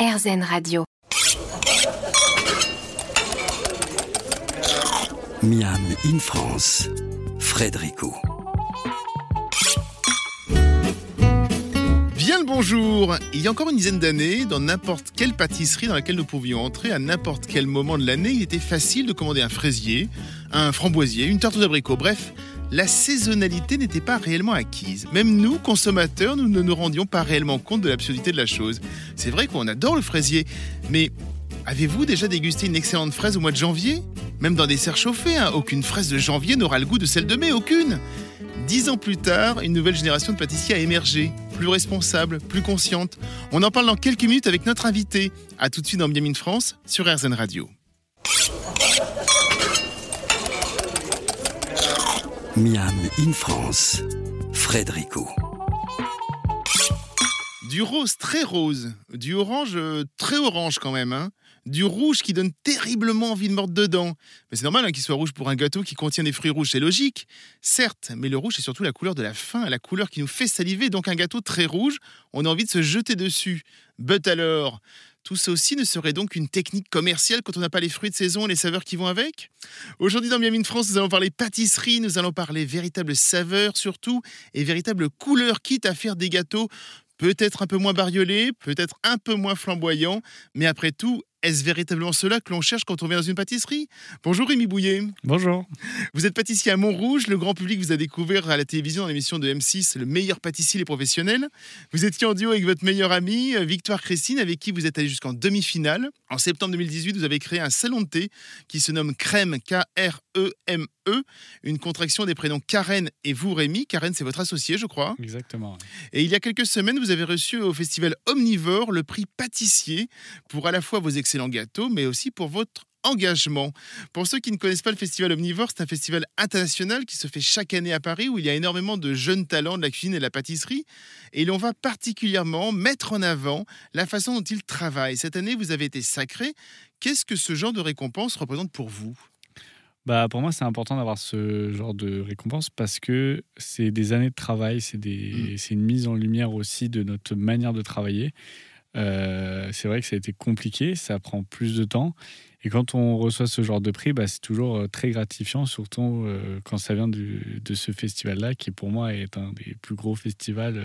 RZN Radio. Miam in France, Frédérico. Bien le bonjour Il y a encore une dizaine d'années, dans n'importe quelle pâtisserie dans laquelle nous pouvions entrer, à n'importe quel moment de l'année, il était facile de commander un fraisier, un framboisier, une tarte d'abricot, bref, la saisonnalité n'était pas réellement acquise. Même nous, consommateurs, nous ne nous rendions pas réellement compte de l'absurdité de la chose. C'est vrai qu'on adore le fraisier, mais avez-vous déjà dégusté une excellente fraise au mois de janvier? Même dans des serres chauffées, hein, aucune fraise de janvier n'aura le goût de celle de mai, aucune Dix ans plus tard, une nouvelle génération de pâtissiers a émergé, plus responsable, plus consciente. On en parle dans quelques minutes avec notre invité. A tout de suite dans Bien France sur RZN Radio. Miam in France, Frédérico. Du rose très rose, du orange euh, très orange quand même, hein. du rouge qui donne terriblement envie de mordre dedans. Mais c'est normal hein, qu'il soit rouge pour un gâteau qui contient des fruits rouges, c'est logique. Certes, mais le rouge c'est surtout la couleur de la faim, la couleur qui nous fait saliver, donc un gâteau très rouge, on a envie de se jeter dessus. But alors, tout ça aussi ne serait donc une technique commerciale quand on n'a pas les fruits de saison et les saveurs qui vont avec? Aujourd'hui dans Miami France, nous allons parler pâtisserie, nous allons parler véritable saveurs surtout et véritable couleur quitte à faire des gâteaux peut-être un peu moins bariolés, peut-être un peu moins flamboyants, mais après tout, est-ce véritablement cela que l'on cherche quand on vient dans une pâtisserie? Bonjour Rémi Bouillet. Bonjour. Vous êtes pâtissier à Montrouge. Le grand public vous a découvert à la télévision dans l'émission de M6, Le meilleur pâtissier les professionnels. Vous étiez en duo avec votre meilleure amie, Victoire Christine, avec qui vous êtes allé jusqu'en demi-finale. En septembre 2018, vous avez créé un salon de thé qui se nomme Crème, K-R-E-M-E, e, une contraction des prénoms Karen et vous Rémi. Karen, c'est votre associé, je crois. Exactement. Et il y a quelques semaines, vous avez reçu au festival Omnivore le prix pâtissier pour à la fois vos excellent gâteau, mais aussi pour votre engagement. Pour ceux qui ne connaissent pas le festival Omnivore, c'est un festival international qui se fait chaque année à Paris où il y a énormément de jeunes talents de la cuisine et de la pâtisserie et l'on va particulièrement mettre en avant la façon dont ils travaillent. Cette année, vous avez été sacré. Qu'est-ce que ce genre de récompense représente pour vous? Bah, pour moi, c'est important d'avoir ce genre de récompense parce que c'est des années de travail, c'est mmh. une mise en lumière aussi de notre manière de travailler. Euh, c'est vrai que ça a été compliqué, ça prend plus de temps. Et quand on reçoit ce genre de prix, bah, c'est toujours euh, très gratifiant, surtout euh, quand ça vient de ce festival-là, qui pour moi est un des plus gros festivals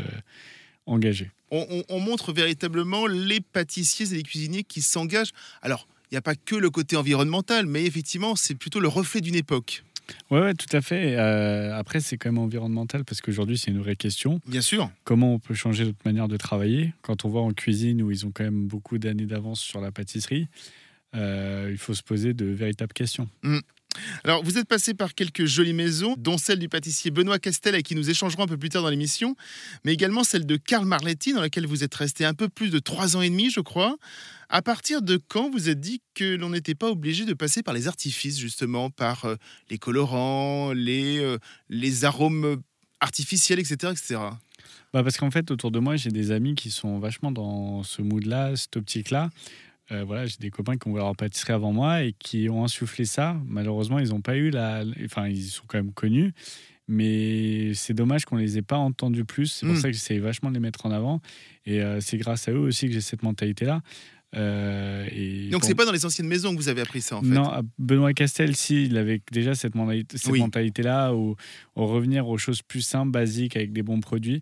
engagés. On, montre véritablement les pâtissiers et les cuisiniers qui s'engagent. Alors, il n'y a pas que le côté environnemental, mais effectivement, c'est plutôt le reflet d'une époque. Oui, ouais, tout à fait. Euh, après, c'est quand même environnemental parce qu'aujourd'hui, c'est une vraie question. Bien sûr. Comment on peut changer notre manière de travailler? Quand on voit en cuisine où ils ont quand même beaucoup d'années d'avance sur la pâtisserie, euh, il faut se poser de véritables questions. Mmh. Alors, vous êtes passé par quelques jolies maisons, dont celle du pâtissier Benoît Castel, avec qui nous échangerons un peu plus tard dans l'émission, mais également celle de Karl Marletti, dans laquelle vous êtes resté un peu plus de trois ans et demi, je crois. À partir de quand vous êtes dit que l'on n'était pas obligé de passer par les artifices, justement, par euh, les colorants, les, euh, les arômes artificiels, etc. etc. Bah parce qu'en fait, autour de moi, j'ai des amis qui sont vachement dans ce mood-là, cette optique-là. Euh, voilà, j'ai des copains qui ont ouvert leur pâtisserie avant moi et qui ont insufflé ça. Malheureusement, ils n'ont pas eu la. Enfin, ils sont quand même connus, mais c'est dommage qu'on les ait pas entendus plus. C'est pour hmm. ça que j'essaie vachement de les mettre en avant. Et euh, c'est grâce à eux aussi que j'ai cette mentalité-là. Euh, et Donc, c'est pas dans les anciennes maisons que vous avez appris ça, en fait? Non, Benoît Castel, si, il avait déjà cette, mentalité-là, où, où revenir aux choses plus simples, basiques, avec des bons produits.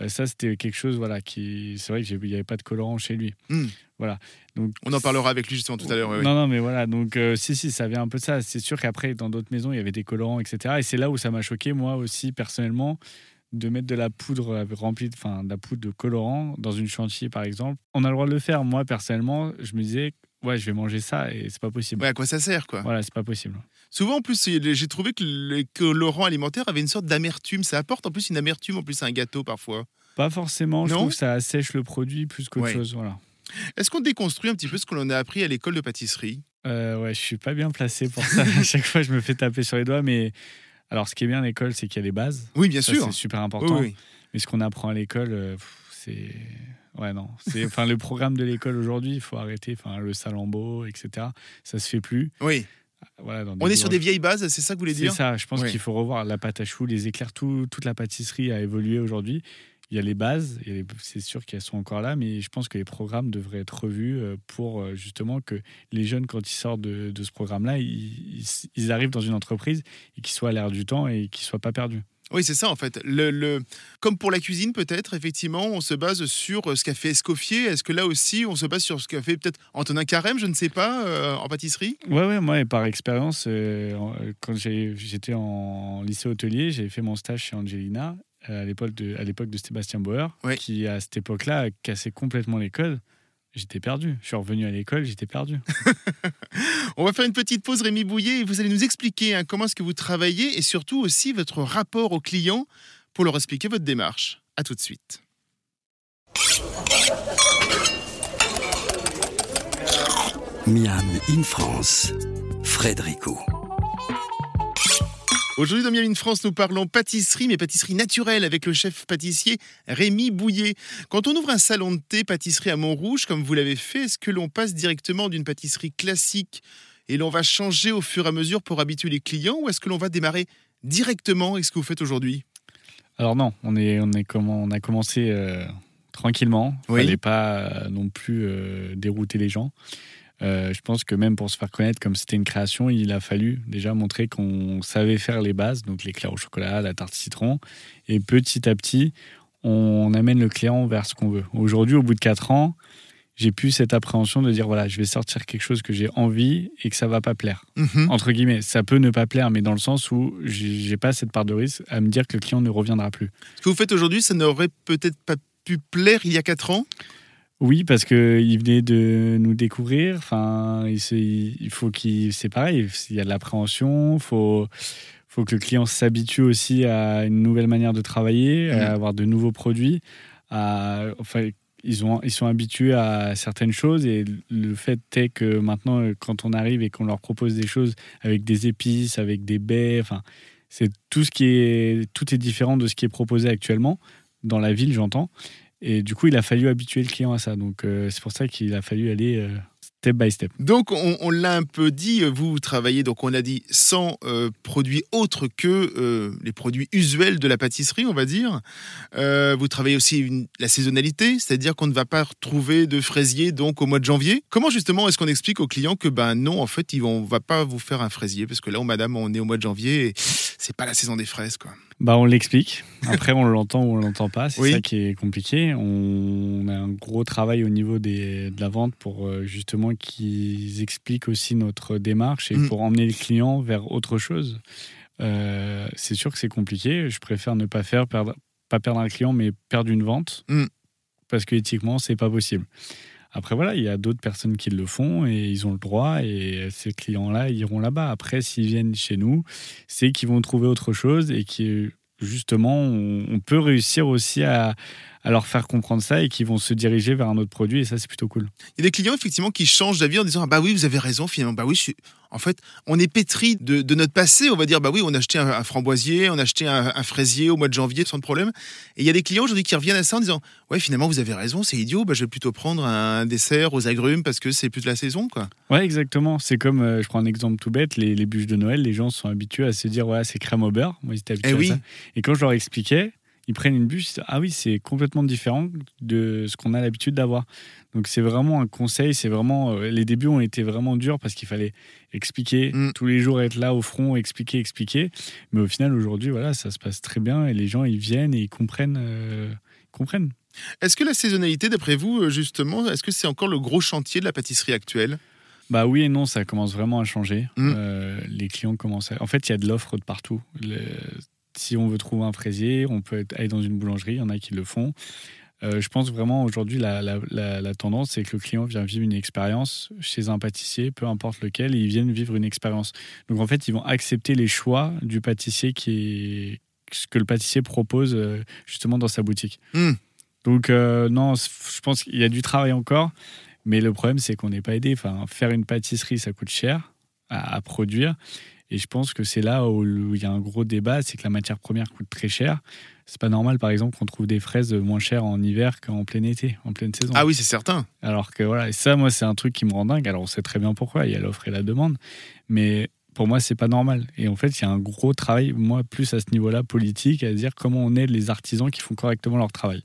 Euh, ça, c'était quelque chose, voilà, qui. C'est vrai qu'il n'y avait pas de colorant chez lui. Hmm. Voilà. Donc, On en parlera avec lui justement tout à l'heure. non, non, mais voilà. Donc, euh, si, si, ça vient un peu de ça. C'est sûr qu'après, dans d'autres maisons, il y avait des colorants, etc. Et c'est là où ça m'a choqué, moi aussi, personnellement, de mettre de la poudre remplie, enfin, de la poudre de colorant dans une chantier, par exemple. On a le droit de le faire. Moi, personnellement, je me disais, ouais, je vais manger ça et c'est pas possible. Ouais, à quoi ça sert, quoi? Voilà, c'est pas possible. Souvent, en plus, j'ai trouvé que les colorants alimentaires avaient une sorte d'amertume. Ça apporte en plus une amertume en plus à un gâteau parfois. Pas forcément. Je trouve que ça assèche le produit plus qu'autre chose. Voilà. Est-ce qu'on déconstruit un petit peu ce que l'on a appris à l'école de pâtisserie? Euh, Ouais, je suis pas bien placé pour ça. à chaque fois, je me fais taper sur les doigts. Mais alors, ce qui est bien à l'école, c'est qu'il y a les bases. Oui, bien sûr. C'est super important. Mais ce qu'on apprend à l'école, euh, c'est Ouais, non. C'est, enfin, le programme de l'école aujourd'hui, il faut arrêter. Enfin, le salambo, etc. Ça se fait plus. Oui. Voilà, on est sur des vieilles bases, c'est ça que vous voulez dire? C'est ça. Je pense qu'il faut revoir la pâte à choux, les éclairs, tout, toute la pâtisserie a évolué aujourd'hui. Il y a les bases, et c'est sûr qu'elles sont encore là, mais je pense que les programmes devraient être revus euh, pour euh, justement que les jeunes, quand ils sortent de, ce programme-là, ils, arrivent dans une entreprise et qu'ils soient à l'air du temps et qu'ils ne soient pas perdus. Oui, c'est ça en fait. Le, Comme pour la cuisine, peut-être, effectivement, on se base sur euh, ce qu'a fait Escoffier. Est-ce que là aussi, on se base sur ce qu'a fait peut-être Antonin Carême, je ne sais pas, en pâtisserie? Oui, ouais, moi, par expérience, quand j'étais en lycée hôtelier, j'ai fait mon stage chez Angelina à l'époque de, à l'époque de Sébastien Bauer, qui à cette époque-là a cassé complètement les codes. J'étais perdu. Je suis revenu à l'école, j'étais perdu. On va faire une petite pause, Rémi Bouillet, et vous allez nous expliquer hein, comment est-ce que vous travaillez et surtout aussi votre rapport aux clients pour leur expliquer votre démarche. À tout de suite. Miam in France, Frédérico. Aujourd'hui dans Miami France, nous parlons pâtisserie, mais pâtisserie naturelle avec le chef pâtissier Rémi Bouillet. Quand on ouvre un salon de thé pâtisserie à Montrouge, comme vous l'avez fait, est-ce que l'on passe directement d'une pâtisserie classique et l'on va changer au fur et à mesure pour habituer les clients ou est-ce que l'on va démarrer directement avec ce que vous faites aujourd'hui? Alors non, on, est, on, est comment, on a commencé euh, tranquillement. Il ne fallait pas euh, non plus euh, dérouter les gens. Euh, je pense que même pour se faire connaître, comme c'était une création, il a fallu déjà montrer qu'on savait faire les bases, donc l'éclair au chocolat, la tarte citron. Et petit à petit, on amène le client vers ce qu'on veut. Aujourd'hui, au bout de 4 ans, j'ai plus cette appréhension de dire voilà, je vais sortir quelque chose que j'ai envie et que ça va pas plaire. Mhm. Entre guillemets, ça peut ne pas plaire, mais dans le sens où j'ai pas cette part de risque à me dire que le client ne reviendra plus. Ce que vous faites aujourd'hui, ça n'aurait peut-être pas pu plaire il y a 4 ans? Oui, parce qu'il venait de nous découvrir. Enfin, il, faut qu'il. C'est pareil, il y a de l'appréhension, il faut, faut que le client s'habitue aussi à une nouvelle manière de travailler, à mmh. avoir de nouveaux produits. enfin, ils, ont, ils sont habitués à certaines choses et le fait est que maintenant, quand on arrive et qu'on leur propose des choses avec des épices, avec des baies, enfin, c'est tout ce qui est. Tout est différent de ce qui est proposé actuellement, dans la ville, j'entends. Et du coup, il a fallu habituer le client à ça. Donc, euh, c'est pour ça qu'il a fallu aller euh, step by step. Donc, on, l'a un peu dit, vous, travaillez, donc on a dit, sans euh, produits autres que les produits usuels de la pâtisserie, on va dire. vous travaillez aussi la saisonnalité, c'est-à-dire qu'on ne va pas retrouver de fraisier donc au mois de janvier. Comment justement est-ce qu'on explique aux clients que ben non, en fait, on va pas vous faire un fraisier? Parce que là, oh, madame, on est au mois de janvier et c'est pas la saison des fraises, quoi. Bah, on l'explique. Après, on l'entend ou on l'entend pas. C'est ça qui est compliqué. On a un gros travail au niveau des, de la vente pour euh, justement qu'ils expliquent aussi notre démarche et mm. pour emmener le client vers autre chose. Euh, c'est sûr que c'est compliqué. Je préfère ne pas faire perdre, pas perdre un client, mais perdre une vente mm. parce que éthiquement, c'est pas possible. Après, voilà, il y a d'autres personnes qui le font et ils ont le droit et ces clients-là iront là-bas. Après, s'ils viennent chez nous, c'est qu'ils vont trouver autre chose et qui justement, on, peut réussir aussi à, à leur faire comprendre ça et qui vont se diriger vers un autre produit. Et ça c'est plutôt cool. Il y a des clients effectivement qui changent d'avis en disant ah bah oui vous avez raison finalement. Bah oui je suis... en fait on est pétri de, de, notre passé. On va dire bah oui on a acheté un, framboisier on a acheté un, fraisier au mois de janvier sans problème. Et il y a des clients aujourd'hui qui reviennent à ça en disant ouais finalement vous avez raison c'est idiot. Bah je vais plutôt prendre un dessert aux agrumes parce que c'est plus de la saison quoi. Ouais exactement. C'est comme euh, je prends un exemple tout bête les, les, bûches de Noël les gens sont habitués à se dire ouais c'est crème au beurre. Moi ils étaient habitués eh à ça. Et quand je leur expliquais ils prennent une bûche, ah oui, c'est complètement différent de ce qu'on a l'habitude d'avoir. Donc c'est vraiment un conseil, c'est vraiment euh, les débuts ont été vraiment durs parce qu'il fallait expliquer mm. tous les jours être là au front, expliquer, expliquer. Mais au final aujourd'hui voilà, ça se passe très bien et les gens ils viennent et ils comprennent, euh, comprennent. Est-ce que la saisonnalité, d'après vous, euh, justement, est-ce que c'est encore le gros chantier de la pâtisserie actuelle? Bah oui et non, ça commence vraiment à changer. Mm. les clients commencent à... En fait, il y a de l'offre de partout si on veut trouver un fraisier, on peut aller dans une boulangerie, il y en a qui le font. Euh, je pense vraiment aujourd'hui, la, la, tendance, c'est que le client vient vivre une expérience chez un pâtissier, peu importe lequel, ils viennent vivre une expérience. Donc en fait, ils vont accepter les choix du pâtissier qui est ce que le pâtissier propose euh, justement dans sa boutique. Hmm. Donc euh, non, je pense qu'il y a du travail encore, mais le problème c'est qu'on n'est pas aidé. Enfin, faire une pâtisserie, ça coûte cher à produire. Et je pense que c'est là où il y a un gros débat, c'est que la matière première coûte très cher. C'est pas normal, par exemple, qu'on trouve des fraises moins chères en hiver qu'en plein été, en pleine saison. Ah oui, c'est certain. Alors que voilà, et ça, moi, c'est un truc qui me rend dingue. Alors, on sait très bien pourquoi, il y a l'offre et la demande. Mais pour moi, c'est pas normal. Et en fait, il y a un gros travail, moi, plus à ce niveau-là, politique, à dire comment on aide les artisans qui font correctement leur travail.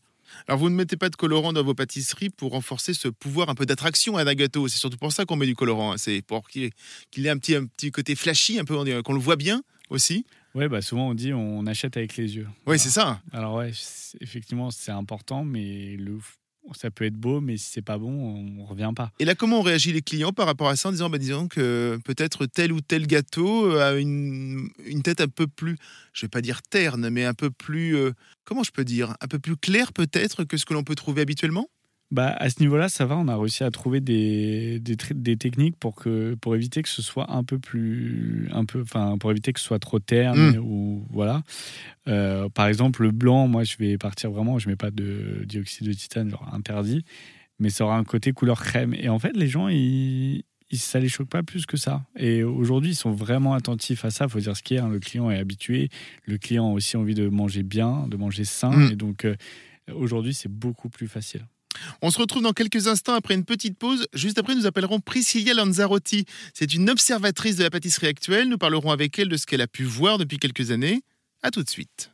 Alors vous ne mettez pas de colorant dans vos pâtisseries pour renforcer ce pouvoir un peu d'attraction à un gâteau. C'est surtout pour ça qu'on met du colorant. hein. C'est pour qu'il ait un petit, un petit côté flashy, un peu, qu'on le voit bien aussi. Ouais, bah souvent on dit on achète avec les yeux. Oui, c'est ça. Alors ouais, effectivement, c'est important, mais le, ça peut être beau, mais si c'est pas bon, on revient pas. Et là, comment ont réagi les clients par rapport à ça en disant, bah, disons que peut-être tel ou tel gâteau a une, une tête un peu plus, je vais pas dire terne, mais un peu plus, euh, comment je peux dire, un peu plus claire peut-être que ce que l'on peut trouver habituellement? Bah, à ce niveau-là, ça va. On a réussi à trouver des, des, techniques pour, que, pour éviter que ce soit un peu plus. Un peu, enfin, pour éviter que ce soit trop terne. Mm. Ou, voilà. Euh, par exemple, le blanc, moi, je vais partir vraiment. Je mets pas de dioxyde de titane, genre interdit. Mais ça aura un côté couleur crème. Et en fait, les gens, ils. ils- ça les choque pas plus que ça. Et aujourd'hui, ils sont vraiment attentifs à ça. Il faut dire ce qu'il y a. hein. Le client est habitué. Le client a aussi envie de manger bien, de manger sain. Mm. Et donc, euh, aujourd'hui, c'est beaucoup plus facile. On se retrouve dans quelques instants après une petite pause. Juste après, nous appellerons Priscilla Lanzarotti. C'est une observatrice de la pâtisserie actuelle. Nous parlerons avec elle de ce qu'elle a pu voir depuis quelques années. À tout de suite.